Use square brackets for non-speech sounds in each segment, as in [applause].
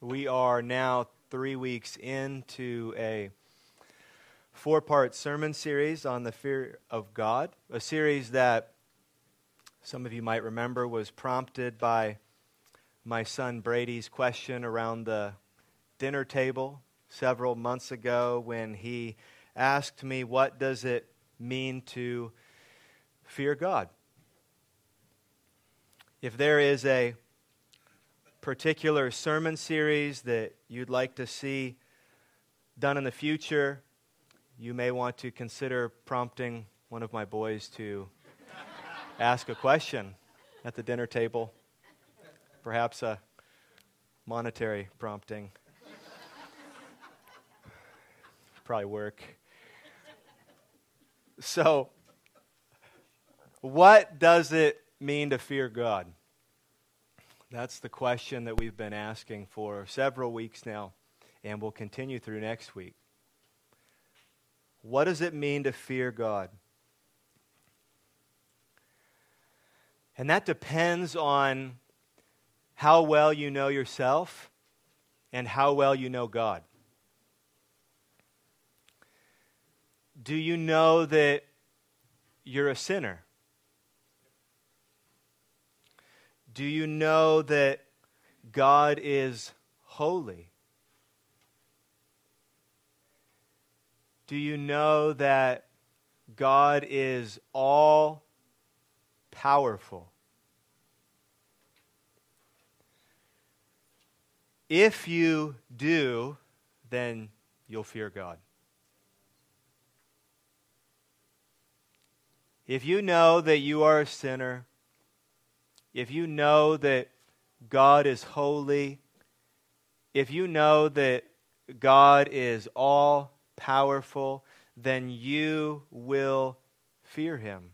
We are now three weeks into a four part sermon series on the fear of God, a series that some of you might remember was prompted by my son Brady's question around the dinner table several months ago when he asked me, What does it mean to fear God? If there is a particular sermon series that you'd like to see done in the future, you may want to consider prompting one of my boys to ask a question at the dinner table, perhaps a monetary prompting. Probably work. So, what does it mean to fear God? That's the question that we've been asking for several weeks now, and we'll continue through next week. What does it mean to fear God? And that depends on how well you know yourself and how well you know God. Do you know that you're a sinner? Do you know that God is holy? Do you know that God is all powerful? If you do, then you'll fear God. If you know that you are a sinner, if you know that God is holy, if you know that God is all powerful, then you will fear him.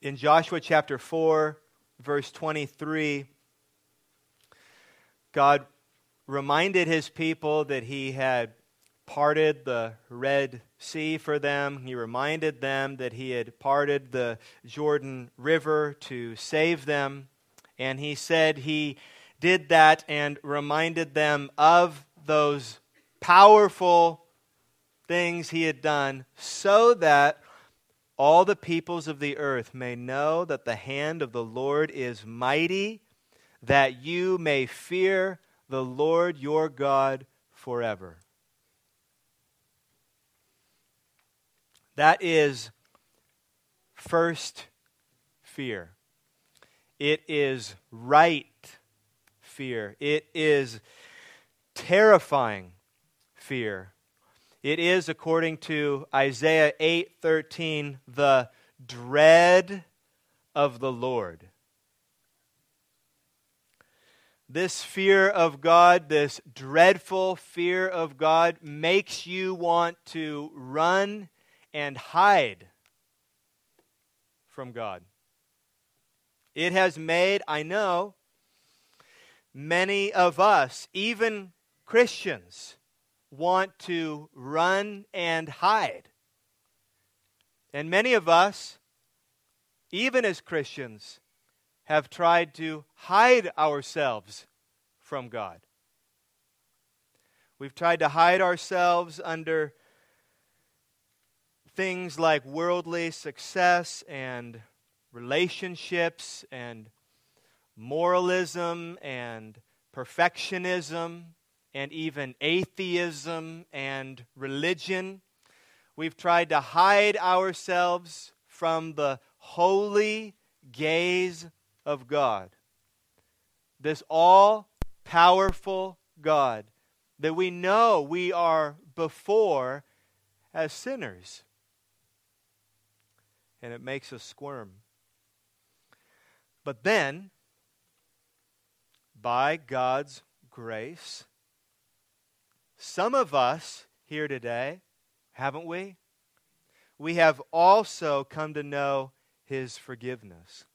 In Joshua chapter 4, verse 23, God reminded his people that he had parted the Red Sea for them. He reminded them that he had parted the Jordan River to save them. And he said he did that and reminded them of those powerful things he had done so that all the peoples of the earth may know that the hand of the Lord is mighty, that you may fear the Lord your God forever. That is first fear. It is right fear. It is terrifying fear. It is according to Isaiah 8:13 the dread of the Lord. This fear of God, this dreadful fear of God makes you want to run and hide from God. It has made, I know, many of us, even Christians, want to run and hide. And many of us, even as Christians, have tried to hide ourselves from God. We've tried to hide ourselves under things like worldly success and relationships and moralism and perfectionism and even atheism and religion. We've tried to hide ourselves from the holy gaze of God. This all powerful God that we know we are before as sinners and it makes us squirm. But then, by God's grace, some of us here today, haven't we? We have also come to know His forgiveness.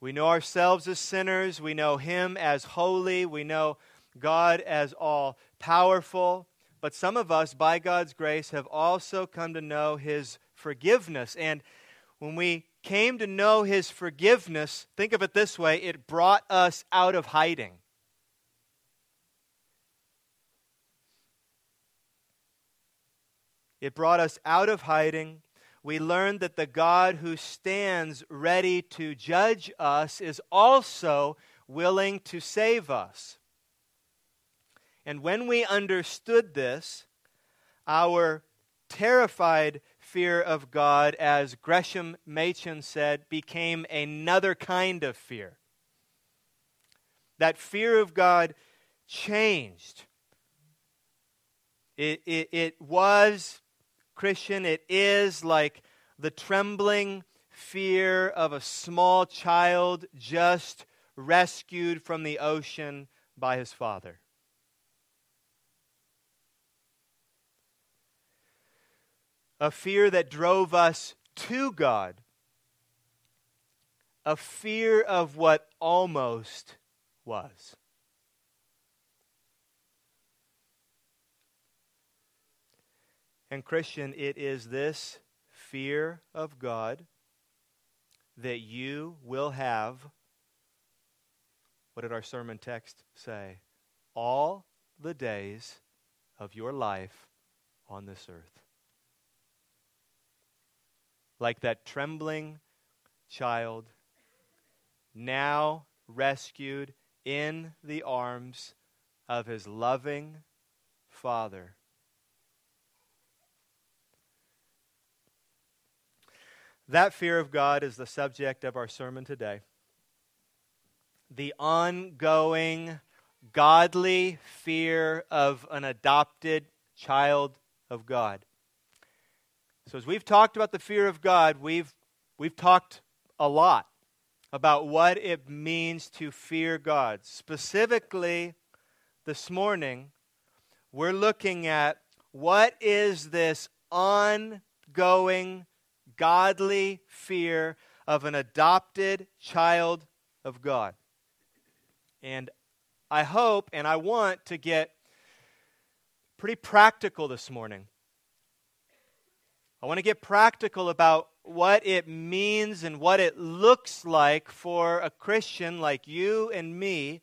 We know ourselves as sinners. We know Him as holy. We know God as all powerful. But some of us, by God's grace, have also come to know His forgiveness. And when we came to know his forgiveness, think of it this way it brought us out of hiding. It brought us out of hiding. We learned that the God who stands ready to judge us is also willing to save us. And when we understood this, our terrified fear of God, as Gresham Machen said, became another kind of fear. That fear of God changed. It, it, it was, Christian, it is like the trembling fear of a small child just rescued from the ocean by his father. A fear that drove us to God, a fear of what almost was. And, Christian, it is this fear of God that you will have. What did our sermon text say? All the days of your life on this earth like that trembling child, now rescued in the arms of his loving Father. That fear of God is the subject of our sermon today. The ongoing godly fear of an adopted child of God. So, as we've talked about the fear of God, we've, we've talked a lot about what it means to fear God. Specifically, this morning, we're looking at what is this ongoing godly fear of an adopted child of God. And I hope and I want to get pretty practical this morning I want to get practical about what it means and what it looks like for a Christian like you and me.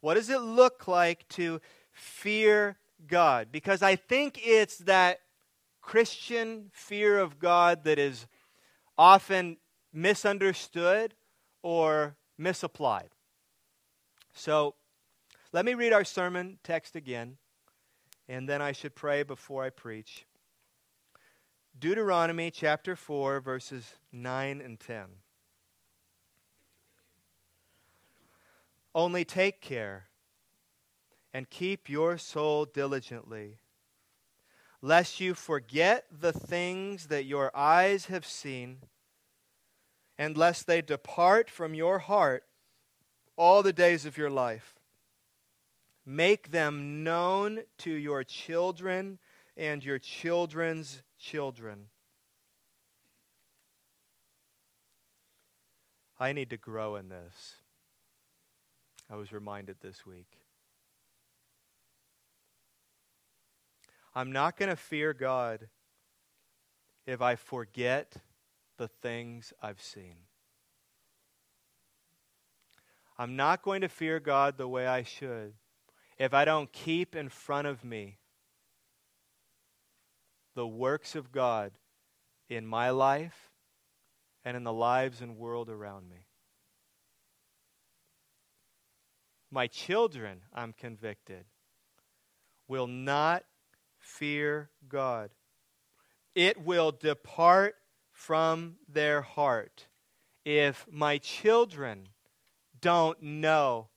What does it look like to fear God? Because I think it's that Christian fear of God that is often misunderstood or misapplied. So let me read our sermon text again, and then I should pray before I preach. Deuteronomy chapter 4, verses 9 and 10. Only take care and keep your soul diligently, lest you forget the things that your eyes have seen, and lest they depart from your heart all the days of your life. Make them known to your children and your children's children. I need to grow in this. I was reminded this week. I'm not going to fear God if I forget the things I've seen. I'm not going to fear God the way I should if I don't keep in front of me the works of God in my life and in the lives and world around me. My children, I'm convicted, will not fear God. It will depart from their heart if my children don't know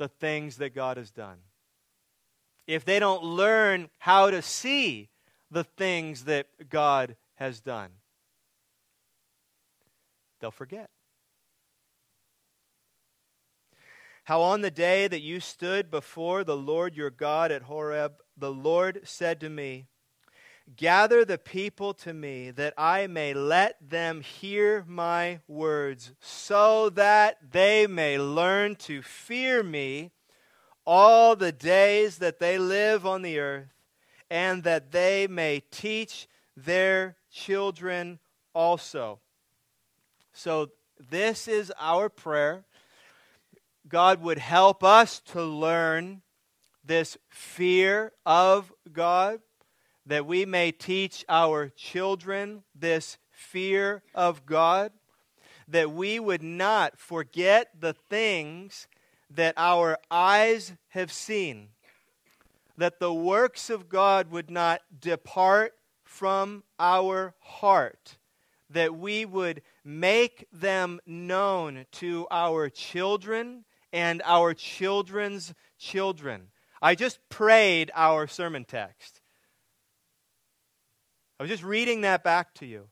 the things that God has done. If they don't learn how to see the things that God has done. They'll forget. How on the day that you stood before the Lord your God at Horeb, the Lord said to me, Gather the people to me, that I may let them hear my words, so that they may learn to fear me all the days that they live on the earth and that they may teach their children also. So, this is our prayer. God would help us to learn this fear of God, that we may teach our children this fear of God, that we would not forget the things that our eyes have seen, that the works of God would not depart from our heart, that we would make them known to our children and our children's children. I just prayed our sermon text. I was just reading that back to you.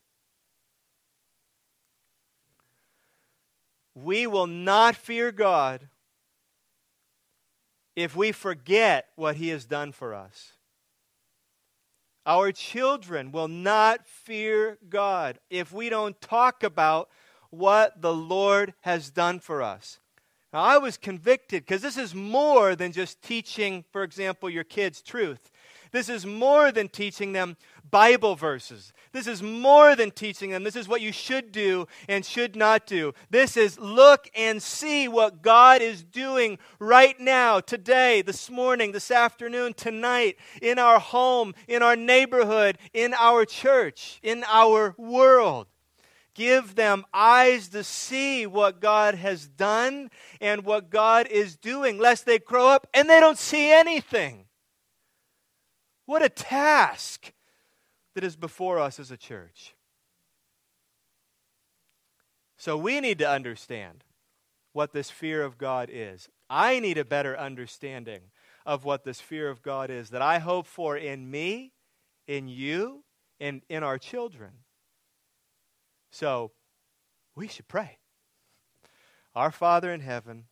We will not fear God if we forget what He has done for us. Our children will not fear God if we don't talk about what the Lord has done for us. Now, I was convicted because this is more than just teaching, for example, your kids truth. This is more than teaching them Bible verses. This is more than teaching them. This is what you should do and should not do. This is look and see what God is doing right now, today, this morning, this afternoon, tonight, in our home, in our neighborhood, in our church, in our world. Give them eyes to see what God has done and what God is doing, lest they grow up and they don't see anything. What a task that is before us as a church. So we need to understand what this fear of God is. I need a better understanding of what this fear of God is that I hope for in me, in you, and in our children. So we should pray. Our Father in heaven,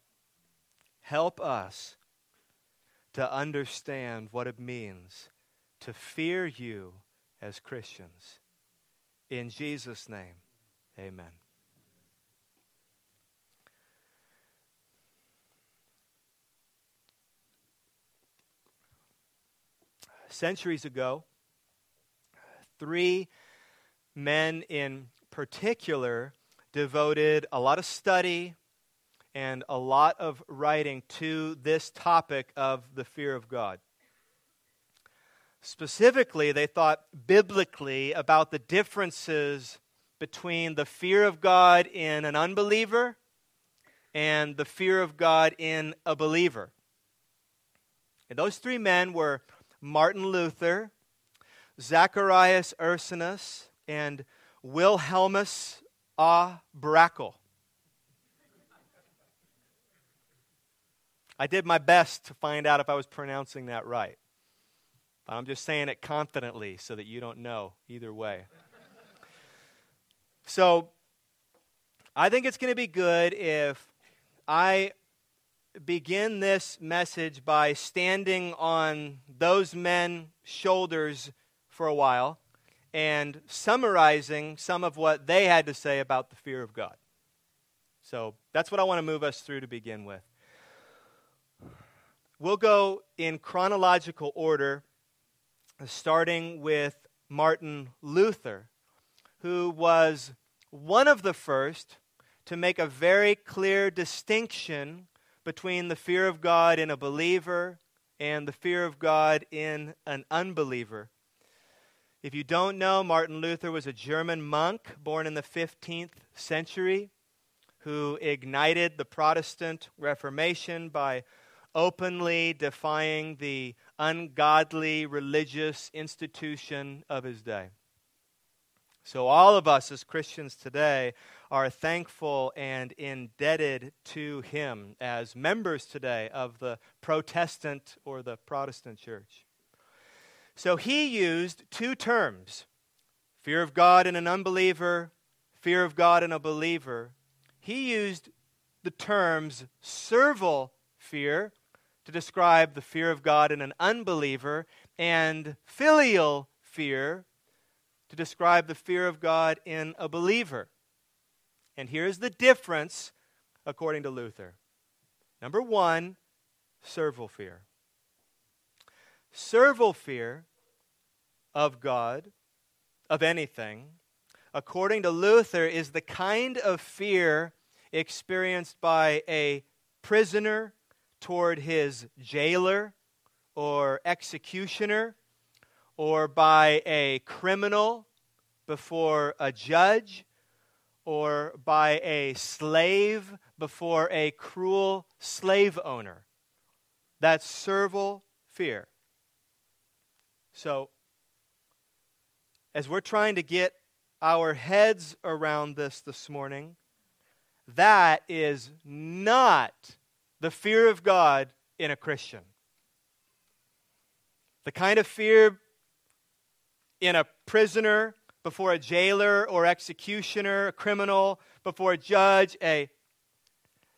help us to understand what it means to fear you as Christians. In Jesus' name, amen. Centuries ago, three men in particular devoted a lot of study and a lot of writing to this topic of the fear of God. Specifically, they thought biblically about the differences between the fear of God in an unbeliever and the fear of God in a believer. And those three men were Martin Luther, Zacharias Ursinus, and Wilhelmus A. Brakel. I did my best to find out if I was pronouncing that right. But I'm just saying it confidently so that you don't know either way. so I think it's going to be good if I begin this message by standing on those men's shoulders for a while and summarizing some of what they had to say about the fear of God. So that's what I want to move us through to begin with. We'll go in chronological order, starting with Martin Luther, who was one of the first to make a very clear distinction between the fear of God in a believer and the fear of God in an unbeliever. If you don't know, Martin Luther was a German monk born in the 15th century who ignited the Protestant Reformation by openly defying the ungodly religious institution of his day. So, all of us as Christians today are thankful and indebted to him as members today of the Protestant or the Protestant church. So he used two terms fear of God in an unbeliever, fear of God in a believer. He used the terms servile fear to describe the fear of God in an unbeliever, and filial fear to describe the fear of God in a believer. And here's the difference according to Luther. Number one, servile fear. Servile fear of God, of anything, according to Luther, is the kind of fear experienced by a prisoner toward his jailer or executioner, or by a criminal before a judge, or by a slave before a cruel slave owner. That's servile fear. So, as we're trying to get our heads around this this morning, that is not the fear of God in a Christian. The kind of fear in a prisoner before a jailer or executioner, a criminal before a judge, a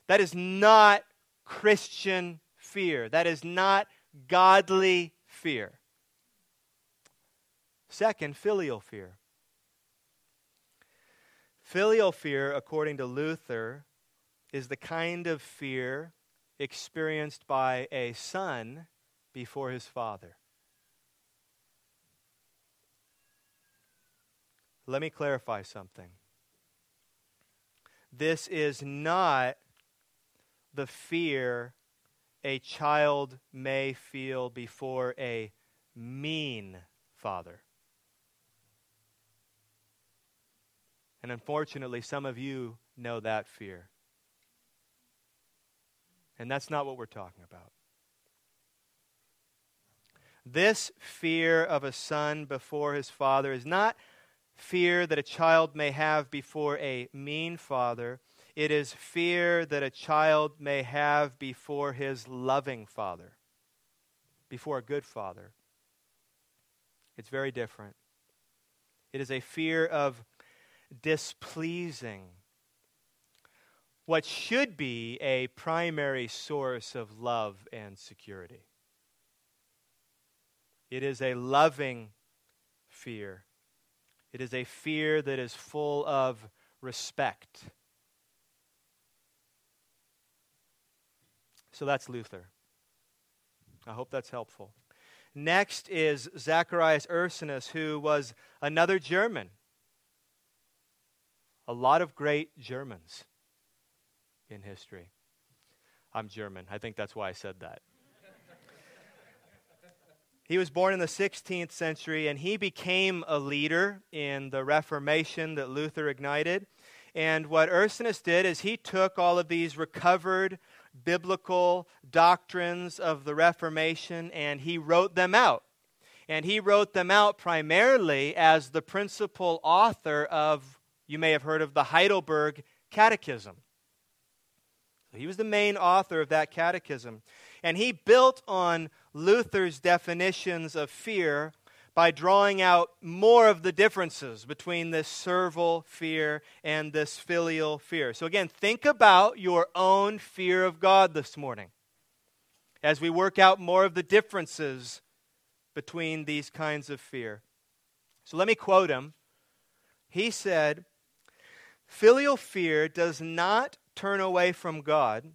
that is not Christian fear. That is not godly fear. Second, filial fear. Filial fear, according to Luther, is the kind of fear experienced by a son before his father. Let me clarify something. This is not the fear a child may feel before a mean father. And unfortunately, some of you know that fear. And that's not what we're talking about. This fear of a son before his father is not fear that a child may have before a mean father. It is fear that a child may have before his loving father, before a good father. It's very different. It is a fear of displeasing what should be a primary source of love and security. It is a loving fear. It is a fear that is full of respect. So that's Luther. I hope that's helpful. Next is Zacharias Ursinus, who was another German. A lot of great Germans in history. I'm German. I think that's why I said that. he was born in the 16th century and he became a leader in the Reformation that Luther ignited. And what Ursinus did is he took all of these recovered biblical doctrines of the Reformation and he wrote them out. And he wrote them out primarily as the principal author of, you may have heard of the Heidelberg Catechism. He was the main author of that catechism. And he built on Luther's definitions of fear by drawing out more of the differences between this servile fear and this filial fear. So, again, think about your own fear of God this morning as we work out more of the differences between these kinds of fear. So, let me quote him. He said, Filial fear does not turn away from God,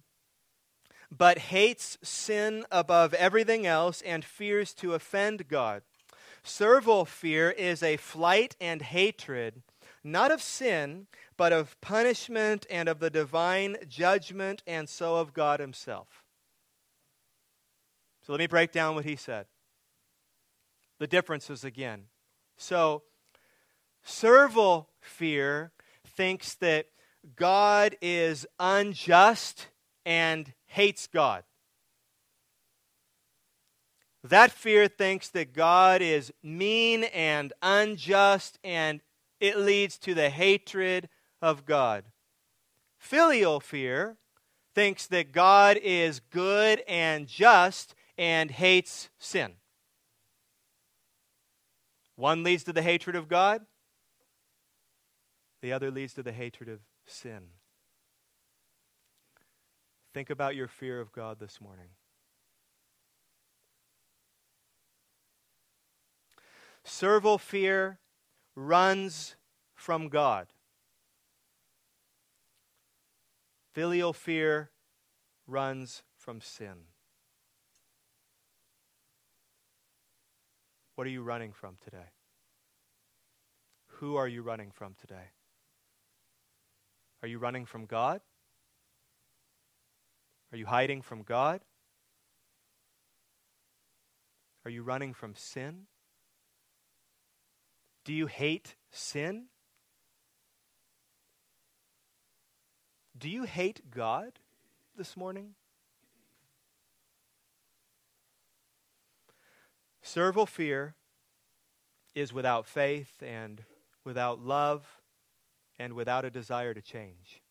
but hates sin above everything else and fears to offend God. Servile fear is a flight and hatred, not of sin, but of punishment and of the divine judgment, and so of God Himself. So let me break down what he said. The differences again. So, servile fear thinks that God is unjust and hates God. That fear thinks that God is mean and unjust, and it leads to the hatred of God. Filial fear thinks that God is good and just and hates sin. One leads to the hatred of God, the other leads to the hatred of sin. Think about your fear of God this morning. Servile fear runs from God. Filial fear runs from sin. What are you running from today? who are you running from today? Are you running from God? Are you hiding from God? Are you running from sin? Do you hate sin? Do you hate God this morning? Servile fear is without faith and without love and without a desire to change.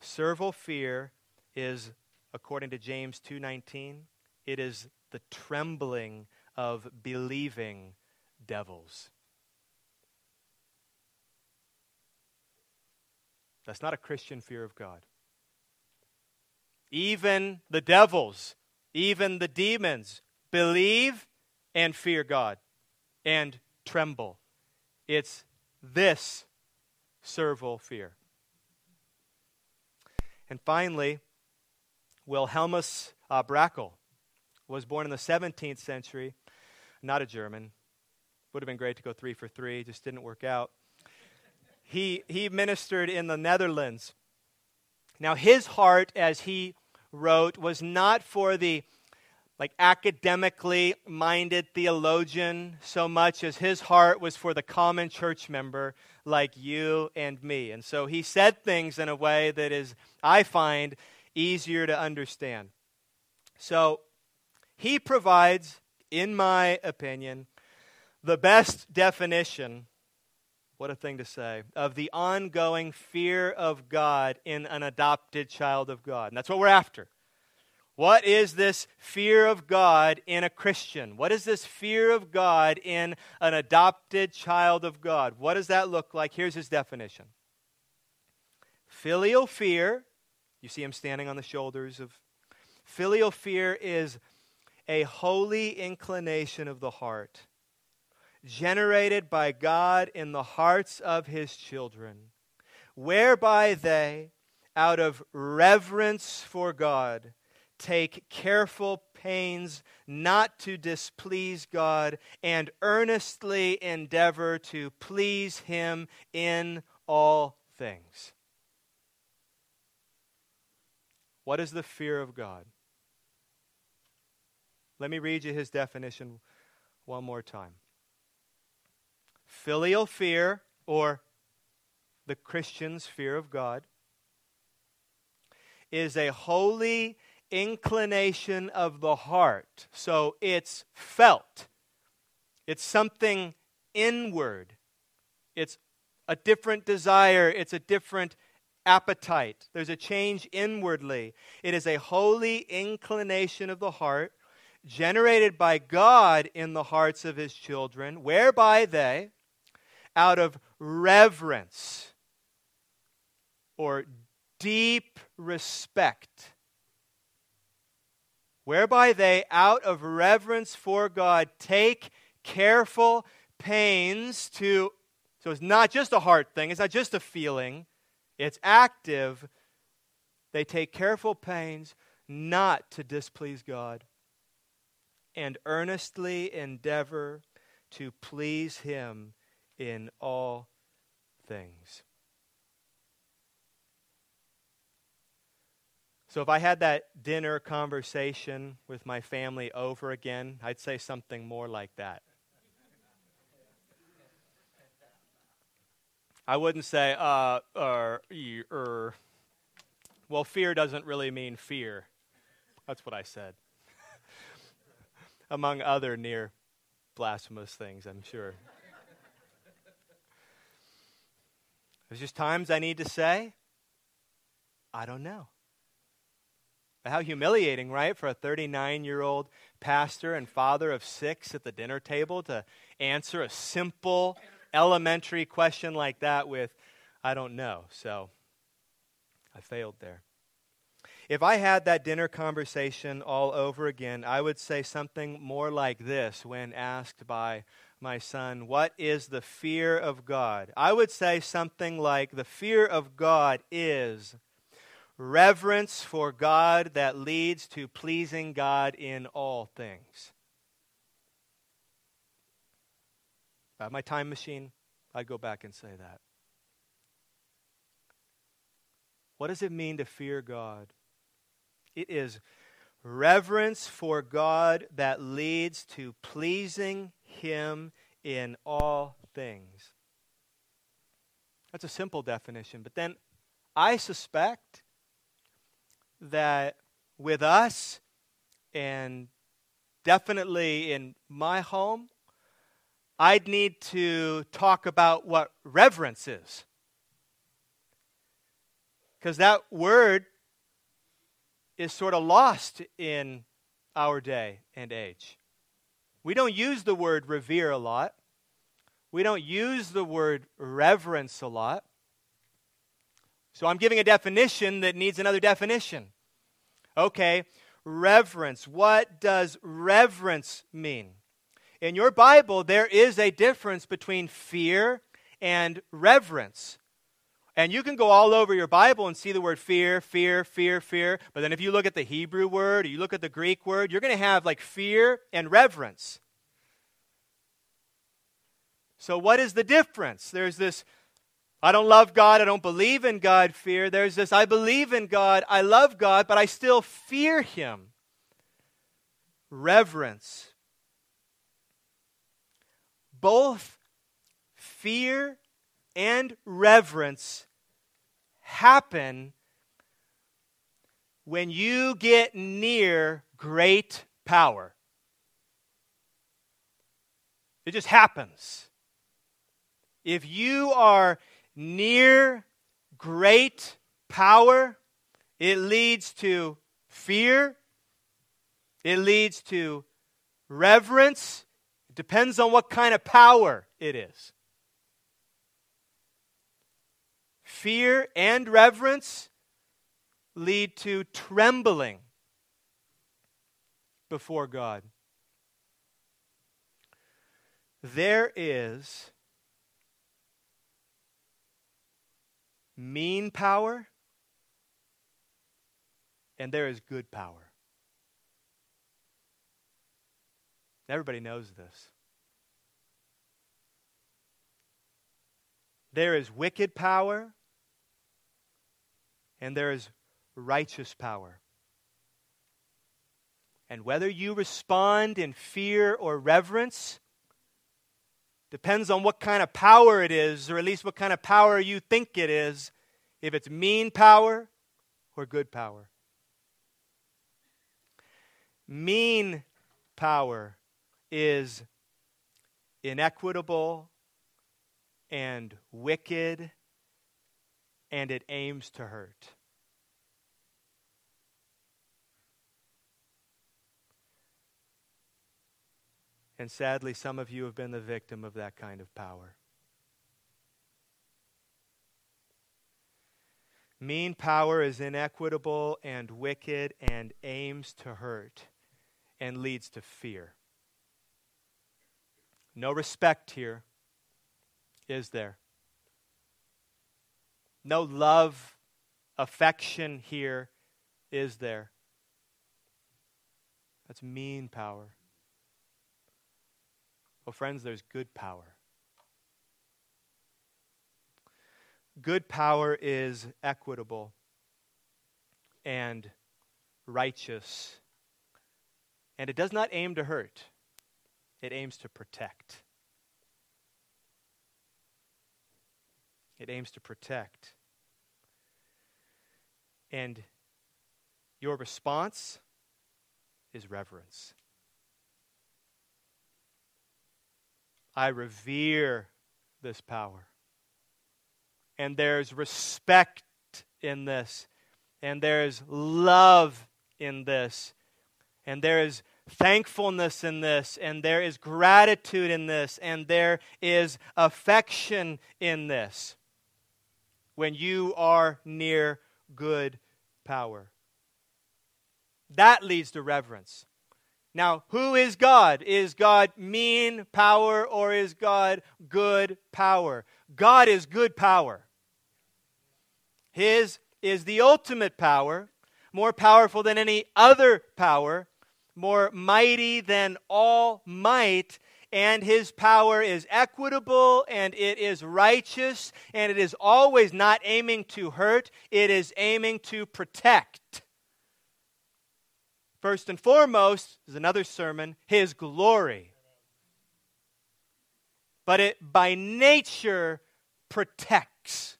Servile fear is according to James 2:19 it is the trembling of believing devils. That's not a Christian fear of God. Even the devils, even the demons believe and fear God and tremble. It's this servile fear. And finally, Wilhelmus uh, Brakel was born in the 17th century, not a German. Would have been great to go three for three, just didn't work out. He, he ministered in the Netherlands. Now, his heart, as he wrote, was not for the like academically minded theologian so much as his heart was for the common church member like you and me. And so he said things in a way that is, I find, easier to understand. So he provides, in my opinion, the best definition, what a thing to say, of the ongoing fear of God in an adopted child of God. And that's what we're after. What is this fear of God in a Christian? What is this fear of God in an adopted child of God? What does that look like? Here's his definition Filial fear, you see him standing on the shoulders of. Filial fear is a holy inclination of the heart, generated by God in the hearts of his children, whereby they, out of reverence for God, take careful pains not to displease God and earnestly endeavor to please Him in all things. What is the fear of God? Let me read you his definition one more time. Filial fear, or the Christian's fear of God, is a holy inclination of the heart. So it's felt, it's something inward, it's a different desire, it's a different appetite. There's a change inwardly. It is a holy inclination of the heart generated by God in the hearts of his children, whereby they, out of reverence or deep respect, whereby they, out of reverence for God, take careful pains to. So it's not just a heart thing, it's not just a feeling, it's active. They take careful pains not to displease God and earnestly endeavor to please Him in all things. So, if I had that dinner conversation with my family over again, I'd say something more like that. I wouldn't say, uh, er, er. Well, fear doesn't really mean fear. That's what I said. [laughs] Among other near blasphemous things, I'm sure. There's just times I need to say, I don't know. How humiliating, right, for a 39 year old pastor and father of six at the dinner table to answer a simple, elementary question like that with, I don't know. So I failed there. If I had that dinner conversation all over again, I would say something more like this when asked by my son, What is the fear of God? I would say something like, The fear of God is reverence for God that leads to pleasing God in all things. If I had my time machine, I'd go back and say that. What does it mean to fear God? It is reverence for God that leads to pleasing Him in all things. That's a simple definition. But then I suspect that with us, and definitely in my home, I'd need to talk about what reverence is. Because that word is sort of lost in our day and age. We don't use the word revere a lot. We don't use the word reverence a lot. So I'm giving a definition that needs another definition. Okay, reverence. What does reverence mean? In your Bible, there is a difference between fear and reverence. And you can go all over your Bible and see the word fear, fear, fear, fear. But then if you look at the Hebrew word or you look at the Greek word, you're going to have like fear and reverence. So, what is the difference? There's this I don't love God, I don't believe in God fear. There's this I believe in God, I love God, but I still fear Him. Reverence. Both fear and reverence happen when you get near great power. It just happens. If you are near great power, it leads to fear, it leads to reverence. It depends on what kind of power it is. Fear and reverence lead to trembling before God. There is mean power and there is good power. Everybody knows this. There is wicked power and there is righteous power. And whether you respond in fear or reverence Depends on what kind of power it is, or at least what kind of power you think it is, if it's mean power or good power. Mean power is inequitable and wicked, and it aims to hurt. And sadly, some of you have been the victim of that kind of power. Mean power is inequitable and wicked and aims to hurt and leads to fear. No respect here, is there? No love, affection here, is there? That's mean power. Well, friends, there's good power. Good power is equitable and righteous, and it does not aim to hurt, it aims to protect. It aims to protect. And your response is reverence. I revere this power. And there's respect in this. And there's love in this. And there is thankfulness in this. And there is gratitude in this. And there is affection in this. When you are near good power. That leads to reverence. Now, who is God? Is God mean power or is God good power? God is good power. His is the ultimate power, more powerful than any other power, more mighty than all might, and his power is equitable and it is righteous and it is always not aiming to hurt, it is aiming to protect. First and foremost is another sermon, his glory. But it by nature protects.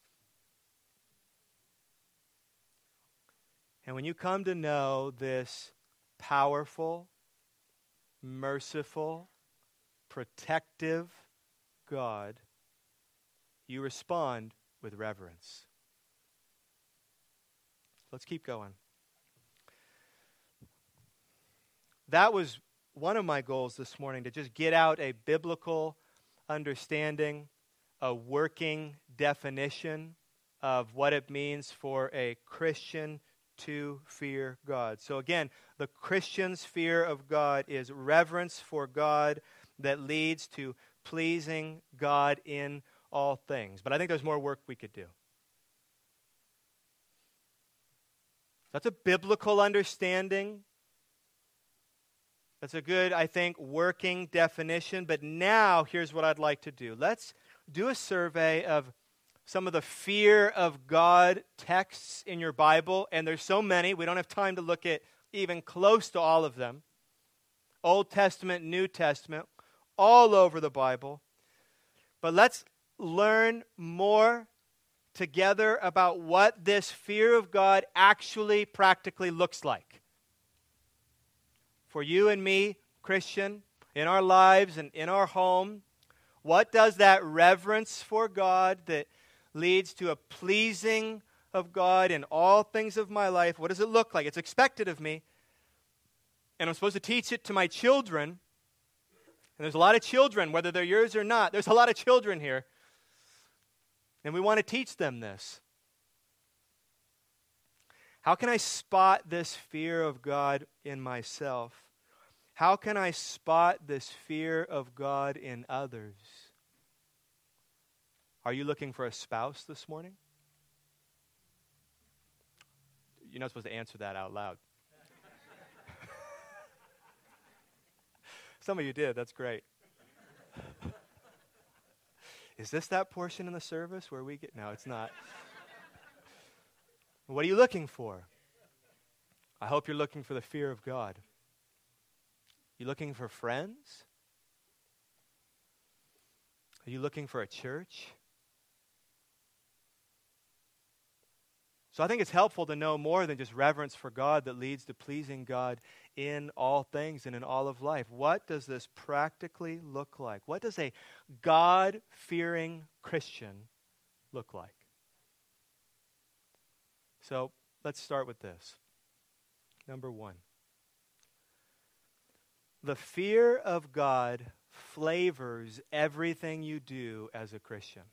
And when you come to know this powerful, merciful, protective God, you respond with reverence. Let's keep going. That was one of my goals this morning to just get out a biblical understanding, a working definition of what it means for a Christian to fear God. So, again, the Christian's fear of God is reverence for God that leads to pleasing God in all things. But I think there's more work we could do. That's a biblical understanding. That's a good, I think, working definition. But now, here's what I'd like to do. Let's do a survey of some of the fear of God texts in your Bible, and there's so many, we don't have time to look at even close to all of them. Old Testament, New Testament, all over the Bible. But let's learn more together about what this fear of God actually practically looks like. For you and me, Christian, in our lives and in our home, what does that reverence for God that leads to a pleasing of God in all things of my life. What does it look like? It's expected of me. And I'm supposed to teach it to my children. And there's a lot of children, whether they're yours or not. There's a lot of children here. And we want to teach them this. How can I spot this fear of God in myself? How can I spot this fear of God in others? Are you looking for a spouse this morning? You're not supposed to answer that out loud. [laughs] Some of you did. That's great. [laughs] Is this that portion in the service where we get. No, it's not. What are you looking for? I hope you're looking for the fear of God. You looking for friends? Are you looking for a church? So I think it's helpful to know more than just reverence for God that leads to pleasing God in all things and in all of life. What does this practically look like? What does a God fearing Christian look like? So let's start with this. Number one the fear of God flavors everything you do as a Christian.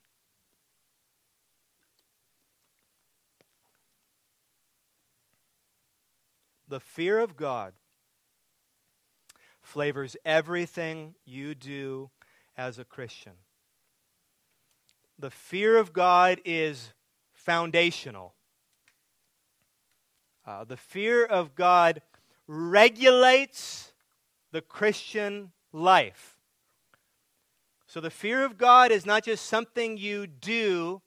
The fear of God flavors everything you do as a Christian. The fear of God is foundational. Uh, the fear of God regulates the Christian life. So the fear of God is not just something you do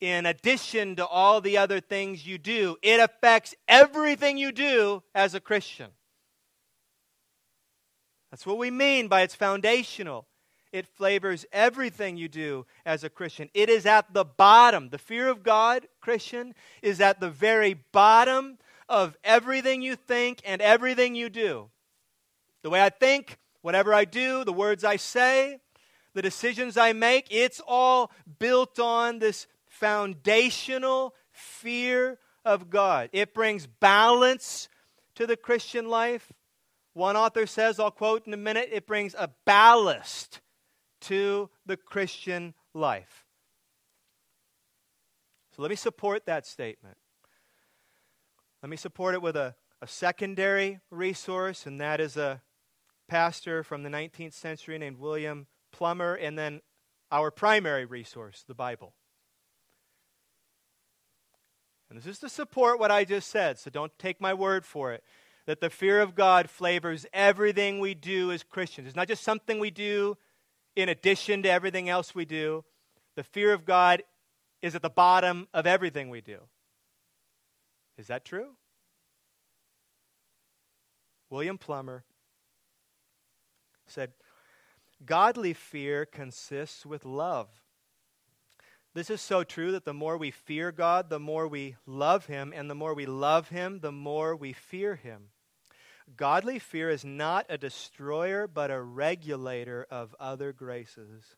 in addition to all the other things you do, it affects everything you do as a Christian. That's what we mean by it's foundational. It flavors everything you do as a Christian. It is at the bottom. The fear of God, Christian, is at the very bottom of everything you think and everything you do. The way I think, whatever I do, the words I say, the decisions I make, it's all built on this foundational fear of God. It brings balance to the Christian life. One author says, I'll quote in a minute, it brings a ballast to the Christian life. So let me support that statement. Let me support it with a, a secondary resource, and that is a pastor from the 19th century named William Plumer, and then our primary resource, the Bible. And this is to support what I just said, so don't take my word for it. That the fear of God flavors everything we do as Christians. It's not just something we do in addition to everything else we do. The fear of God is at the bottom of everything we do. Is that true? William Plumer said, Godly fear consists with love. This is so true that the more we fear God, the more we love Him, and the more we love Him, the more we fear Him. Godly fear is not a destroyer, but a regulator of other graces.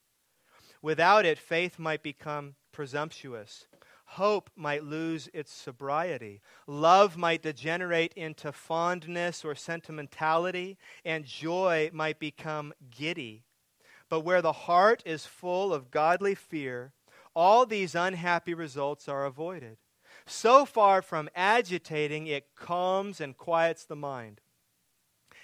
Without it, faith might become presumptuous. Hope might lose its sobriety. Love might degenerate into fondness or sentimentality, and joy might become giddy. But where the heart is full of godly fear, all these unhappy results are avoided. So far from agitating, it calms and quiets the mind.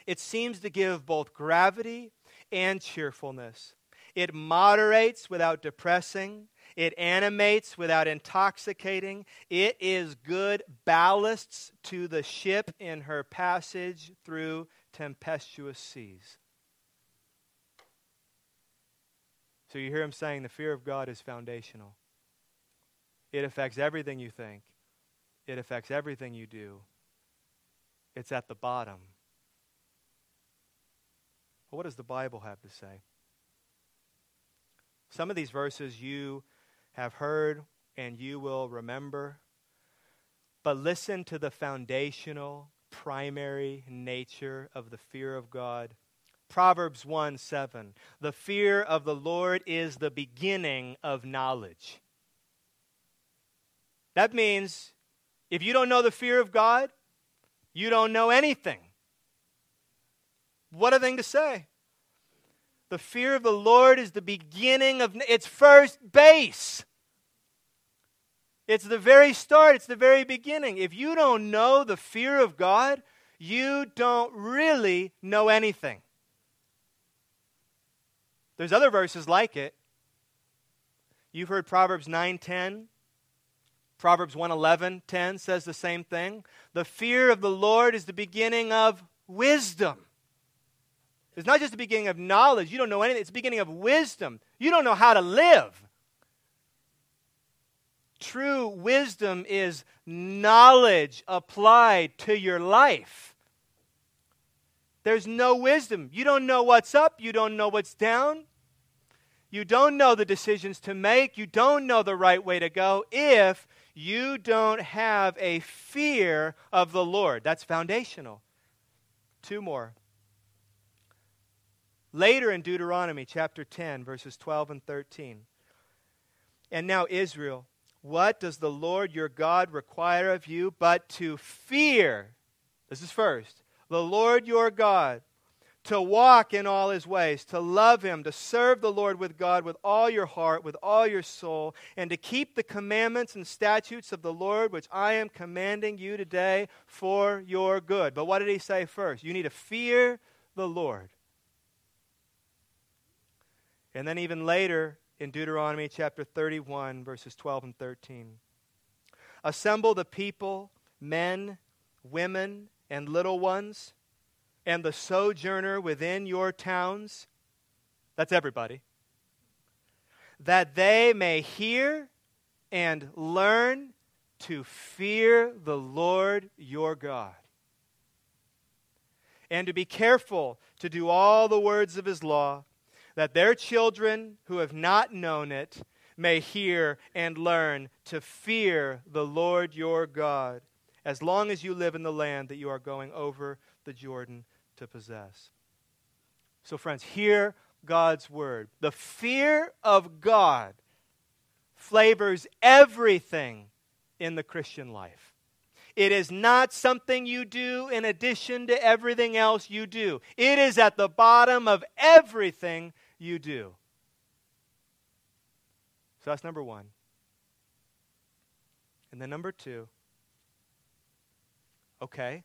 It seems to give both gravity and cheerfulness. It moderates without depressing. It animates without intoxicating. It is good ballasts to the ship in her passage through tempestuous seas. So you hear him saying the fear of God is foundational. It affects everything you think, it affects everything you do. It's at the bottom. But what does the Bible have to say? Some of these verses you have heard and you will remember. But listen to the foundational, primary nature of the fear of God. Proverbs 1 7. The fear of the Lord is the beginning of knowledge. That means if you don't know the fear of God, you don't know anything. What a thing to say. The fear of the Lord is the beginning of its first base. It's the very start, it's the very beginning. If you don't know the fear of God, you don't really know anything. There's other verses like it. You've heard Proverbs 9:10. Proverbs 111, 10 says the same thing. The fear of the Lord is the beginning of wisdom. It's not just the beginning of knowledge. You don't know anything. It's the beginning of wisdom. You don't know how to live. True wisdom is knowledge applied to your life. There's no wisdom. You don't know what's up. You don't know what's down. You don't know the decisions to make. You don't know the right way to go if you don't have a fear of the Lord. That's foundational. Two more. Later in Deuteronomy chapter 10, verses 12 and 13. And now, Israel, what does the Lord your God require of you but to fear? This is first. The Lord your God, to walk in all his ways, to love him, to serve the Lord with God with all your heart, with all your soul, and to keep the commandments and statutes of the Lord which I am commanding you today for your good. But what did he say first? You need to fear the Lord. And then, even later in Deuteronomy chapter 31, verses 12 and 13 Assemble the people, men, women, and little ones, and the sojourner within your towns. That's everybody. That they may hear and learn to fear the Lord your God and to be careful to do all the words of his law that their children who have not known it may hear and learn to fear the Lord your God as long as you live in the land that you are going over the Jordan to possess. So, friends, hear God's word. The fear of God flavors everything in the Christian life. It is not something you do in addition to everything else you do. It is at the bottom of everything you do. So that's number one. And then number two, okay.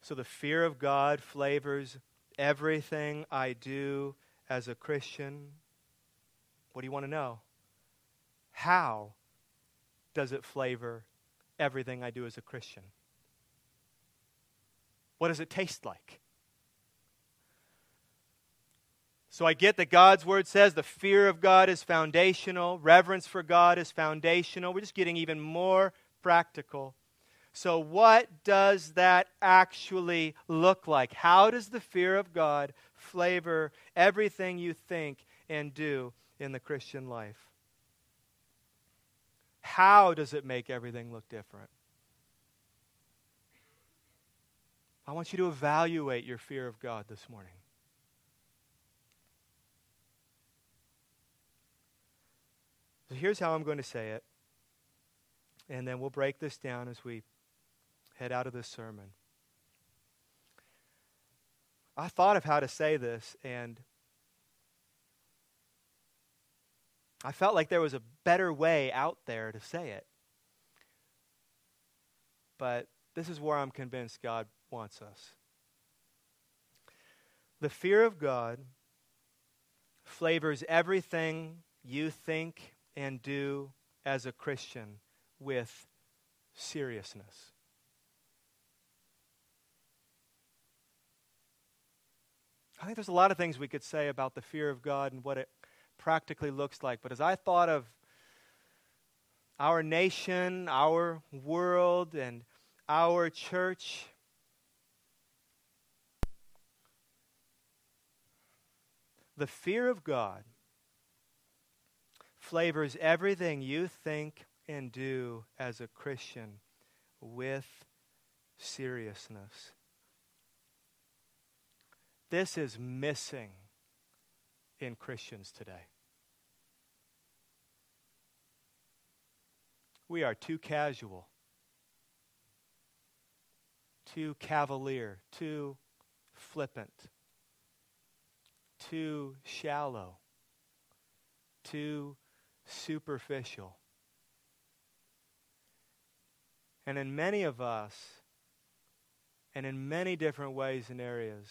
So the fear of God flavors everything I do as a Christian. What do you want to know? How does it flavor everything I do as a Christian? What does it taste like? So I get that God's word says the fear of God is foundational, reverence for God is foundational. We're just getting even more practical. So, what does that actually look like? How does the fear of God flavor everything you think and do in the Christian life? How does it make everything look different? I want you to evaluate your fear of God this morning. So here's how I'm going to say it, and then we'll break this down as we head out of this sermon. I thought of how to say this, and I felt like there was a better way out there to say it. But this is where I'm convinced God wants us. The fear of God flavors everything you think and do as a Christian with seriousness. I think there's a lot of things we could say about the fear of God and what it practically looks like. But as I thought of our nation, our world, and our church, The fear of God flavors everything you think and do as a Christian with seriousness. This is missing in Christians today. We are too casual, too cavalier, too flippant too shallow, too superficial. And in many of us, and in many different ways and areas,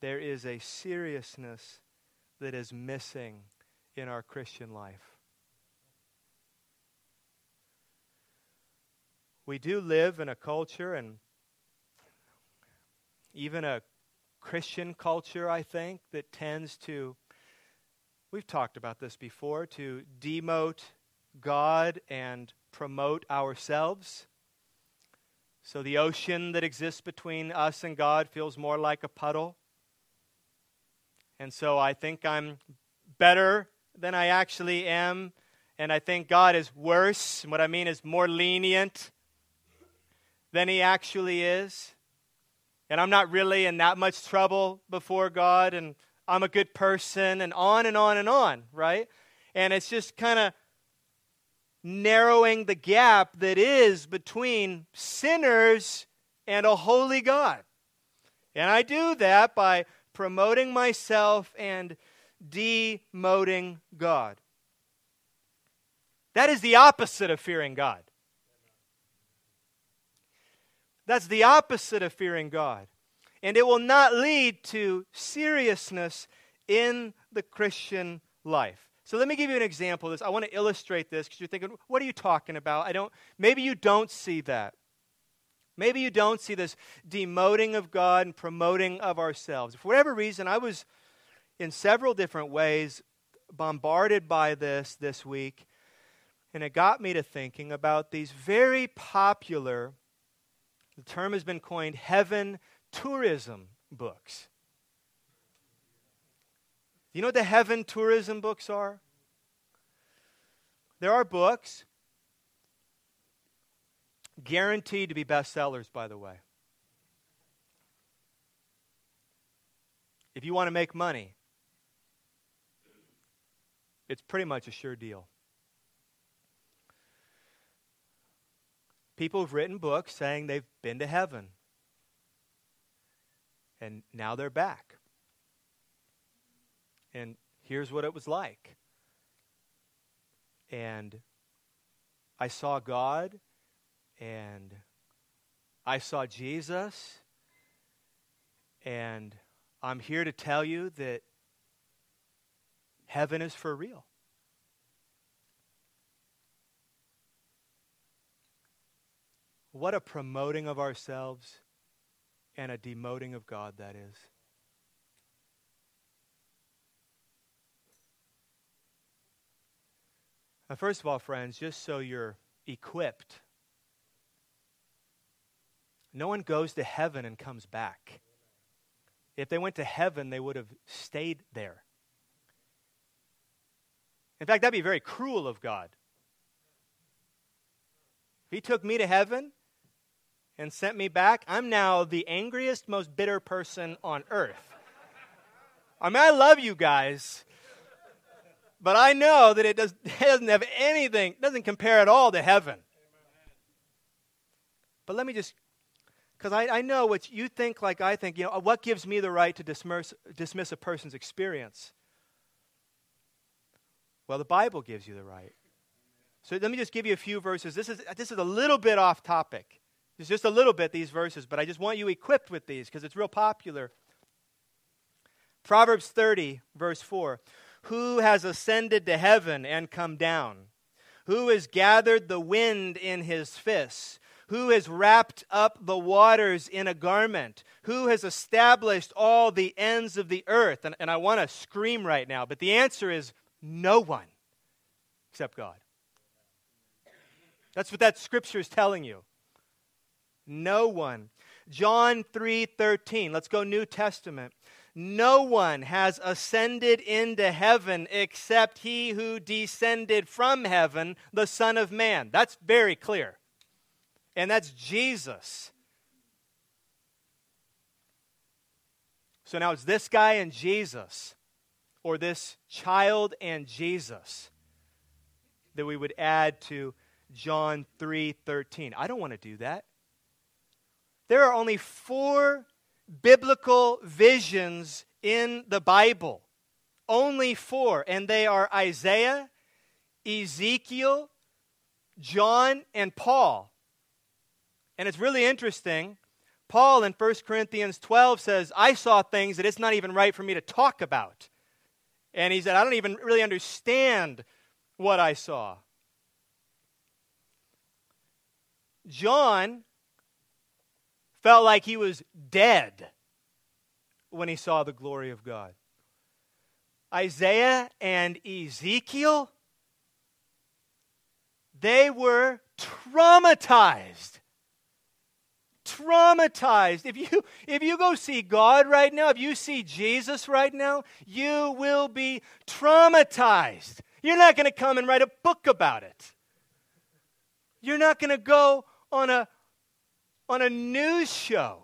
there is a seriousness that is missing in our Christian life. We do live in a culture and even a Christian culture, I think, that tends to, we've talked about this before, to demote God and promote ourselves. So the ocean that exists between us and God feels more like a puddle. And so I think I'm better than I actually am. And I think God is worse. What I mean is more lenient than he actually is and I'm not really in that much trouble before God, and I'm a good person, and on and on and on, right? And it's just kind of narrowing the gap that is between sinners and a holy God. And I do that by promoting myself and demoting God. That is the opposite of fearing God. That's the opposite of fearing God. And it will not lead to seriousness in the Christian life. So let me give you an example of this. I want to illustrate this because you're thinking, what are you talking about? I don't maybe you don't see that. Maybe you don't see this demoting of God and promoting of ourselves. For whatever reason, I was in several different ways bombarded by this this week, and it got me to thinking about these very popular the term has been coined heaven tourism books. You know what the heaven tourism books are? There are books guaranteed to be bestsellers, by the way. If you want to make money, it's pretty much a sure deal. People have written books saying they've been to heaven. And now they're back. And here's what it was like. And I saw God, and I saw Jesus, and I'm here to tell you that heaven is for real. What a promoting of ourselves and a demoting of God, that is. Now, first of all, friends, just so you're equipped, no one goes to heaven and comes back. If they went to heaven, they would have stayed there. In fact, that'd be very cruel of God. If He took me to heaven, and sent me back, I'm now the angriest, most bitter person on earth. I mean, I love you guys, but I know that it, does, [laughs] it doesn't have anything, doesn't compare at all to heaven. But let me just, because I, I know what you think like I think, you know, what gives me the right to dismiss, dismiss a person's experience? Well, the Bible gives you the right. So let me just give you a few verses. This is, this is a little bit off topic. It's just a little bit, these verses, but I just want you equipped with these because it's real popular. Proverbs 30, verse 4 Who has ascended to heaven and come down? Who has gathered the wind in his fists? Who has wrapped up the waters in a garment? Who has established all the ends of the earth? And, and I want to scream right now, but the answer is no one except God. That's what that scripture is telling you. No one. John 3:13. Let's go New Testament. No one has ascended into heaven except he who descended from heaven, the Son of Man. That's very clear. And that's Jesus. So now it's this guy and Jesus, or this child and Jesus, that we would add to John 3:13. I don't want to do that. There are only 4 biblical visions in the Bible. Only 4, and they are Isaiah, Ezekiel, John, and Paul. And it's really interesting. Paul in 1 Corinthians 12 says, I saw things that it's not even right for me to talk about. And he said, I don't even really understand what I saw. John felt like he was dead when he saw the glory of God. Isaiah and Ezekiel, they were traumatized. Traumatized. If you, if you go see God right now, if you see Jesus right now, you will be traumatized. You're not going to come and write a book about it. You're not going to go on a, on a news show.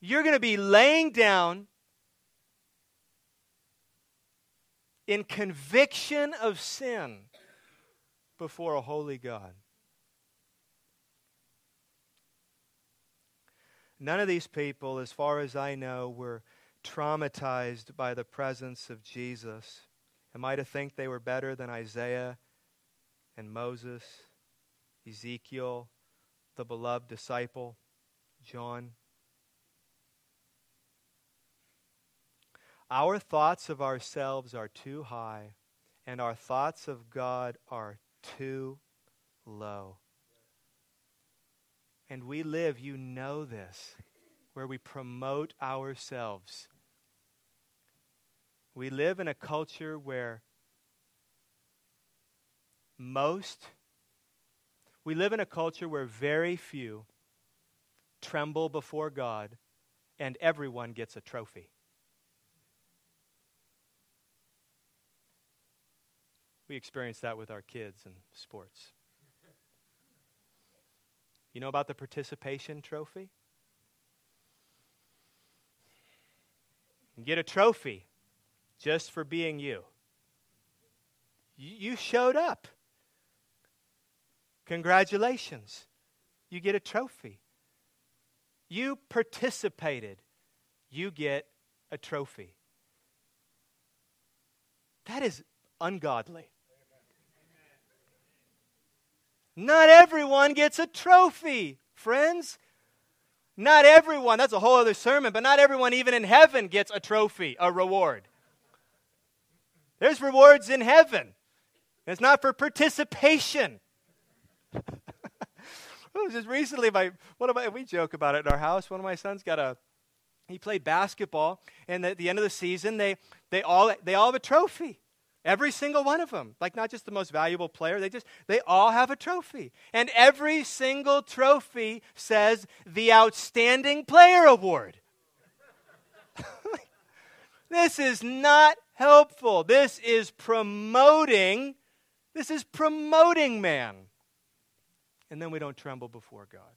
You're going to be laying down in conviction of sin before a holy God. None of these people, as far as I know, were traumatized by the presence of Jesus. Am I to think they were better than Isaiah and Moses? Ezekiel, the beloved disciple, John. Our thoughts of ourselves are too high, and our thoughts of God are too low. And we live, you know this, where we promote ourselves. We live in a culture where most we live in a culture where very few tremble before God and everyone gets a trophy. We experience that with our kids in sports. You know about the participation trophy? You get a trophy just for being you. You showed up. Congratulations. You get a trophy. You participated. You get a trophy. That is ungodly. Not everyone gets a trophy, friends. Not everyone, that's a whole other sermon, but not everyone, even in heaven, gets a trophy, a reward. There's rewards in heaven. It's not for participation, [laughs] just recently, my one of we joke about it in our house. One of my sons got a he played basketball, and at the end of the season, they they all they all have a trophy. Every single one of them. Like not just the most valuable player, they just they all have a trophy. And every single trophy says the outstanding player award. [laughs] this is not helpful. This is promoting this is promoting man. And then we don't tremble before God.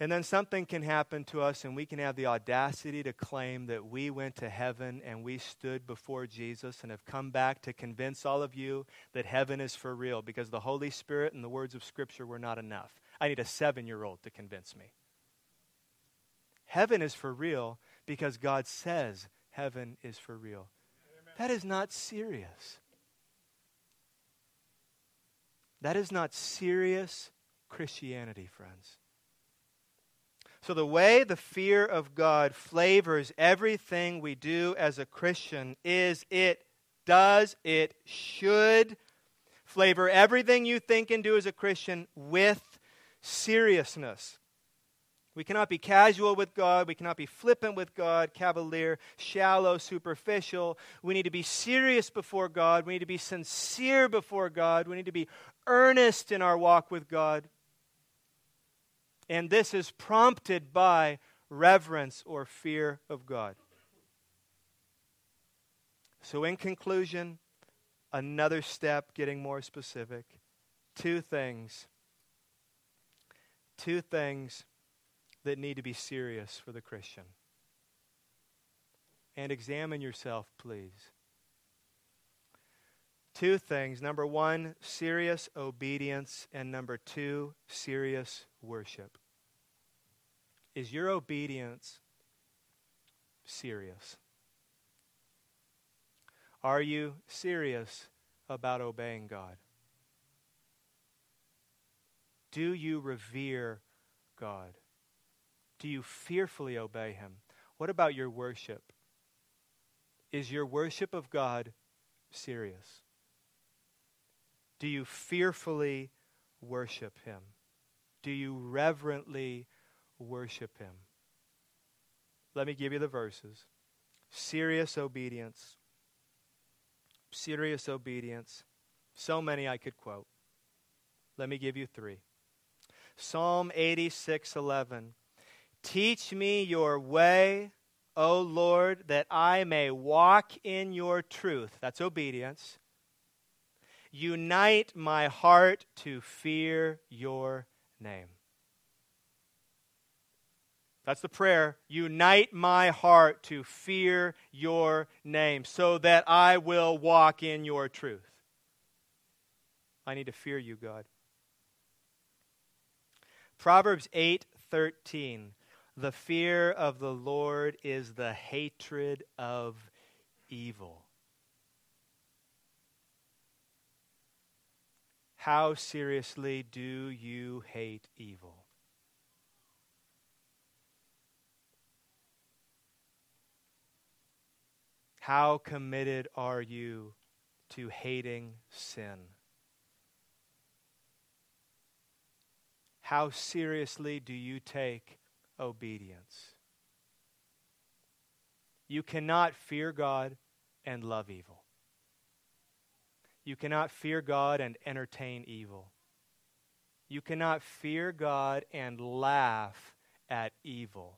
And then something can happen to us, and we can have the audacity to claim that we went to heaven and we stood before Jesus and have come back to convince all of you that heaven is for real because the Holy Spirit and the words of Scripture were not enough. I need a seven year old to convince me. Heaven is for real because God says heaven is for real. Amen. That is not serious. That is not serious Christianity, friends. So, the way the fear of God flavors everything we do as a Christian is it does, it should flavor everything you think and do as a Christian with seriousness. We cannot be casual with God. We cannot be flippant with God, cavalier, shallow, superficial. We need to be serious before God. We need to be sincere before God. We need to be earnest in our walk with God. And this is prompted by reverence or fear of God. So, in conclusion, another step, getting more specific. Two things. Two things that need to be serious for the Christian. And examine yourself, please. Two things. Number one, serious obedience. And number two, serious worship. Is your obedience serious? Are you serious about obeying God? Do you revere God? Do you fearfully obey Him? What about your worship? Is your worship of God serious? Do you fearfully worship Him? Do you reverently worship Him? Let me give you the verses. Serious obedience. Serious obedience. So many I could quote. Let me give you three. Psalm 86 11. Teach me your way, O Lord, that I may walk in your truth. That's obedience. Unite my heart to fear your name. That's the prayer. Unite my heart to fear your name so that I will walk in your truth. I need to fear you, God. Proverbs 8:13 The fear of the Lord is the hatred of evil. How seriously do you hate evil? How committed are you to hating sin? How seriously do you take obedience? You cannot fear God and love evil. You cannot fear God and entertain evil. You cannot fear God and laugh at evil.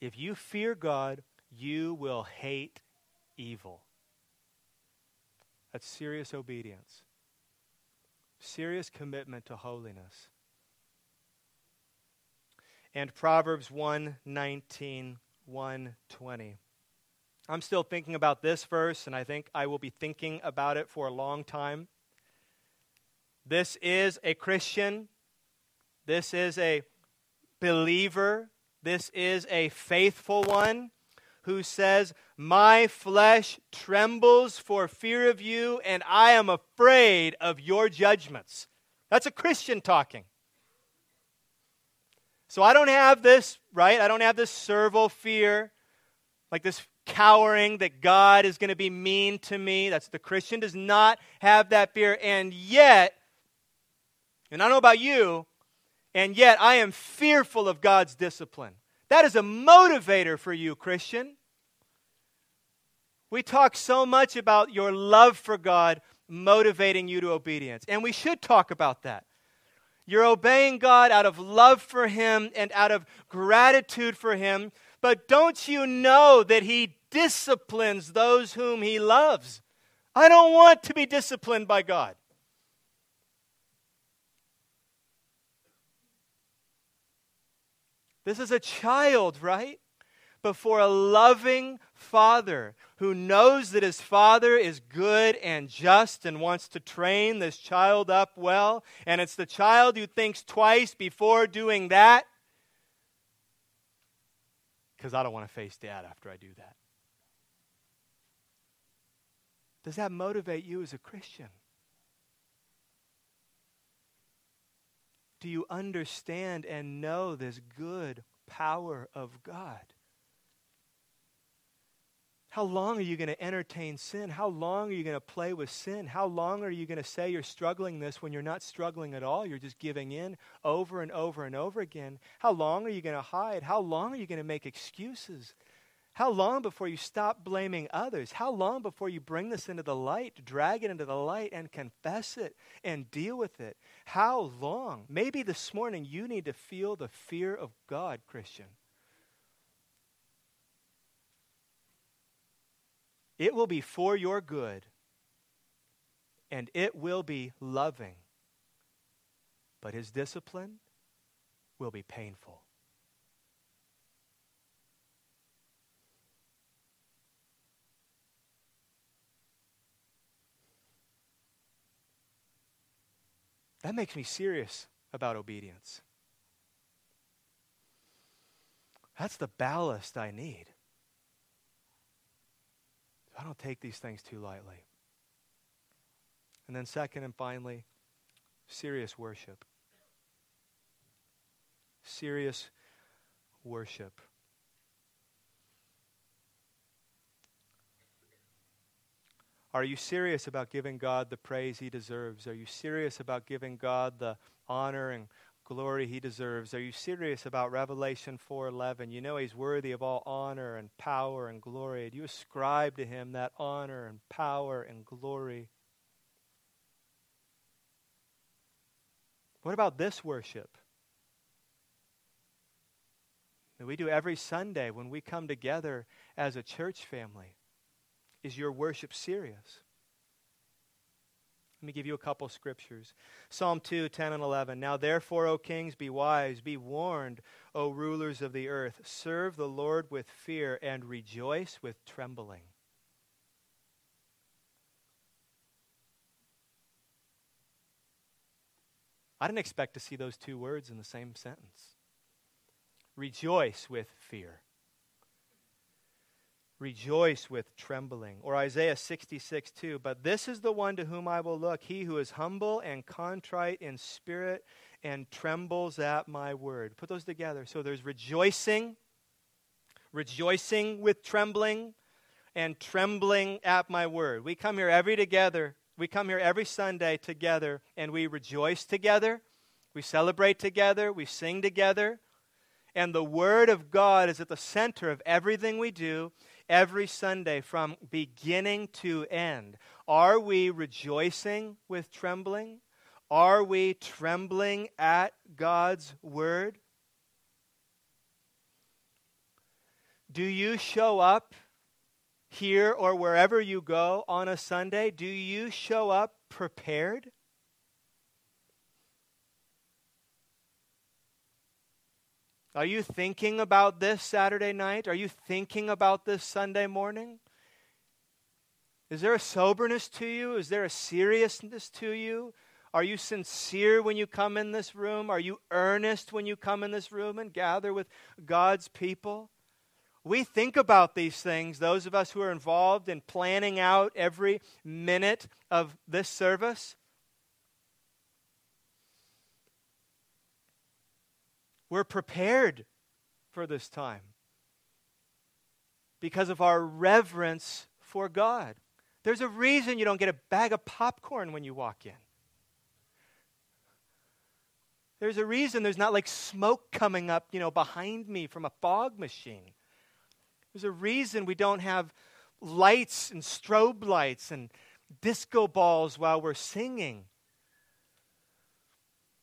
If you fear God, you will hate evil. That's serious obedience, serious commitment to holiness. And Proverbs 119, 120. I'm still thinking about this verse, and I think I will be thinking about it for a long time. This is a Christian. This is a believer. This is a faithful one who says, My flesh trembles for fear of you, and I am afraid of your judgments. That's a Christian talking. So I don't have this, right? I don't have this servile fear, like this cowering that God is going to be mean to me. That's the Christian does not have that fear. And yet, and I don't know about you, and yet I am fearful of God's discipline. That is a motivator for you, Christian. We talk so much about your love for God motivating you to obedience, and we should talk about that. You're obeying God out of love for Him and out of gratitude for Him, but don't you know that He disciplines those whom He loves? I don't want to be disciplined by God. This is a child, right? Before a loving father who knows that his father is good and just and wants to train this child up well. And it's the child who thinks twice before doing that because I don't want to face dad after I do that. Does that motivate you as a Christian? Do you understand and know this good power of God? How long are you going to entertain sin? How long are you going to play with sin? How long are you going to say you're struggling this when you're not struggling at all? You're just giving in over and over and over again. How long are you going to hide? How long are you going to make excuses? How long before you stop blaming others? How long before you bring this into the light, drag it into the light, and confess it and deal with it? How long? Maybe this morning you need to feel the fear of God, Christian. It will be for your good, and it will be loving. But his discipline will be painful. That makes me serious about obedience. That's the ballast I need. I don't take these things too lightly. And then, second and finally, serious worship. Serious worship. Are you serious about giving God the praise he deserves? Are you serious about giving God the honor and glory he deserves? Are you serious about Revelation 4:11? You know he's worthy of all honor and power and glory. Do you ascribe to him that honor and power and glory? What about this worship? That we do every Sunday when we come together as a church family. Is your worship serious? Let me give you a couple scriptures. Psalm 2, 10 and 11. Now therefore, O kings, be wise, be warned, O rulers of the earth. Serve the Lord with fear and rejoice with trembling. I didn't expect to see those two words in the same sentence. Rejoice with fear rejoice with trembling. Or Isaiah 66, 2. But this is the one to whom I will look, he who is humble and contrite in spirit and trembles at my word. Put those together. So there's rejoicing, rejoicing with trembling, and trembling at my word. We come here every together. We come here every Sunday together and we rejoice together. We celebrate together. We sing together. And the Word of God is at the center of everything we do every Sunday from beginning to end. Are we rejoicing with trembling? Are we trembling at God's word? Do you show up here or wherever you go on a Sunday? Do you show up prepared? Are you thinking about this Saturday night? Are you thinking about this Sunday morning? Is there a soberness to you? Is there a seriousness to you? Are you sincere when you come in this room? Are you earnest when you come in this room and gather with God's people? We think about these things, those of us who are involved in planning out every minute of this service. We're prepared for this time because of our reverence for God. There's a reason you don't get a bag of popcorn when you walk in. There's a reason there's not like smoke coming up, you know, behind me from a fog machine. There's a reason we don't have lights and strobe lights and disco balls while we're singing.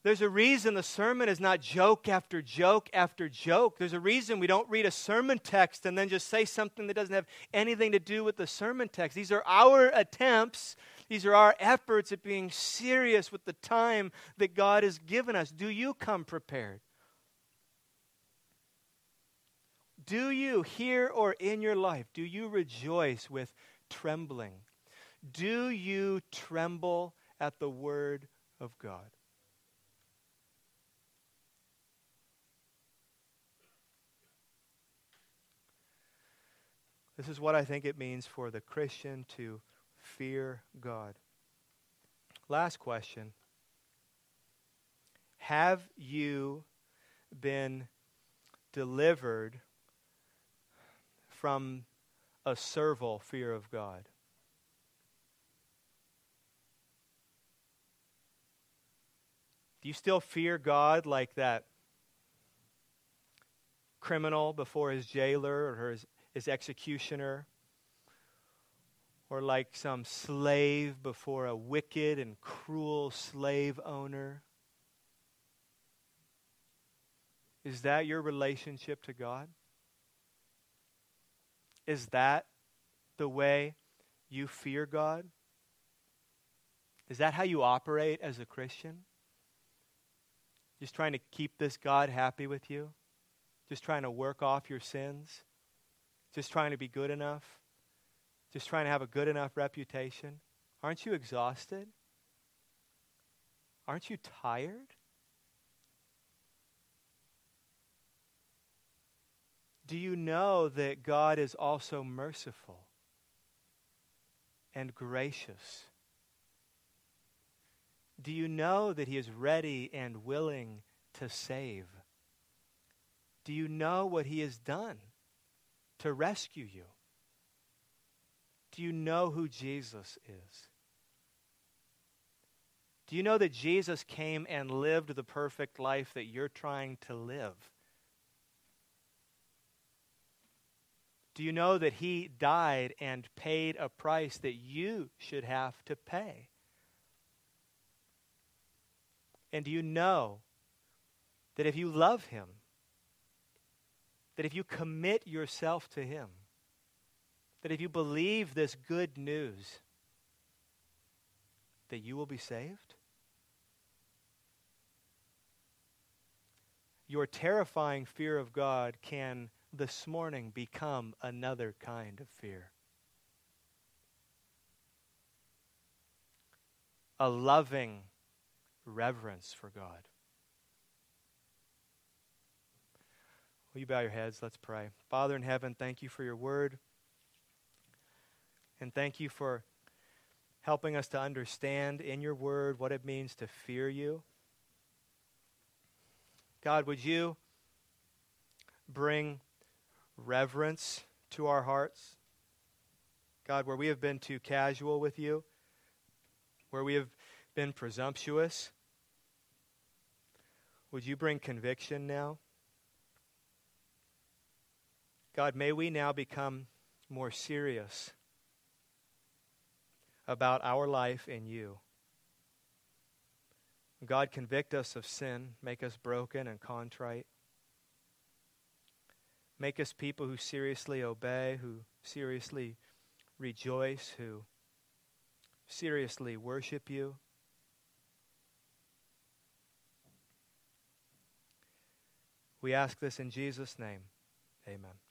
There's a reason the sermon is not joke after joke after joke. There's a reason we don't read a sermon text and then just say something that doesn't have anything to do with the sermon text. These are our attempts, these are our efforts at being serious with the time that God has given us. Do you come prepared? Do you, here or in your life, do you rejoice with trembling? Do you tremble at the word of God? This is what I think it means for the Christian to fear God. Last question Have you been delivered from a servile fear of God? Do you still fear God like that criminal before his jailer or his his executioner, or like some slave before a wicked and cruel slave owner? Is that your relationship to God? Is that the way you fear God? Is that how you operate as a Christian? Just trying to keep this God happy with you? Just trying to work off your sins? Just trying to be good enough? Just trying to have a good enough reputation? Aren't you exhausted? Aren't you tired? Do you know that God is also merciful and gracious? Do you know that He is ready and willing to save? Do you know what He has done? To rescue you? Do you know who Jesus is? Do you know that Jesus came and lived the perfect life that you're trying to live? Do you know that he died and paid a price that you should have to pay? And do you know that if you love him, that if you commit yourself to Him, that if you believe this good news, that you will be saved? Your terrifying fear of God can this morning become another kind of fear. A loving reverence for God. Will you bow your heads? Let's pray. Father in heaven, thank you for your word. And thank you for helping us to understand in your word what it means to fear you. God, would you bring reverence to our hearts? God, where we have been too casual with you, where we have been presumptuous, would you bring conviction now? God, may we now become more serious about our life in you. God, convict us of sin, make us broken and contrite. Make us people who seriously obey, who seriously rejoice, who seriously worship you. We ask this in Jesus' name. Amen.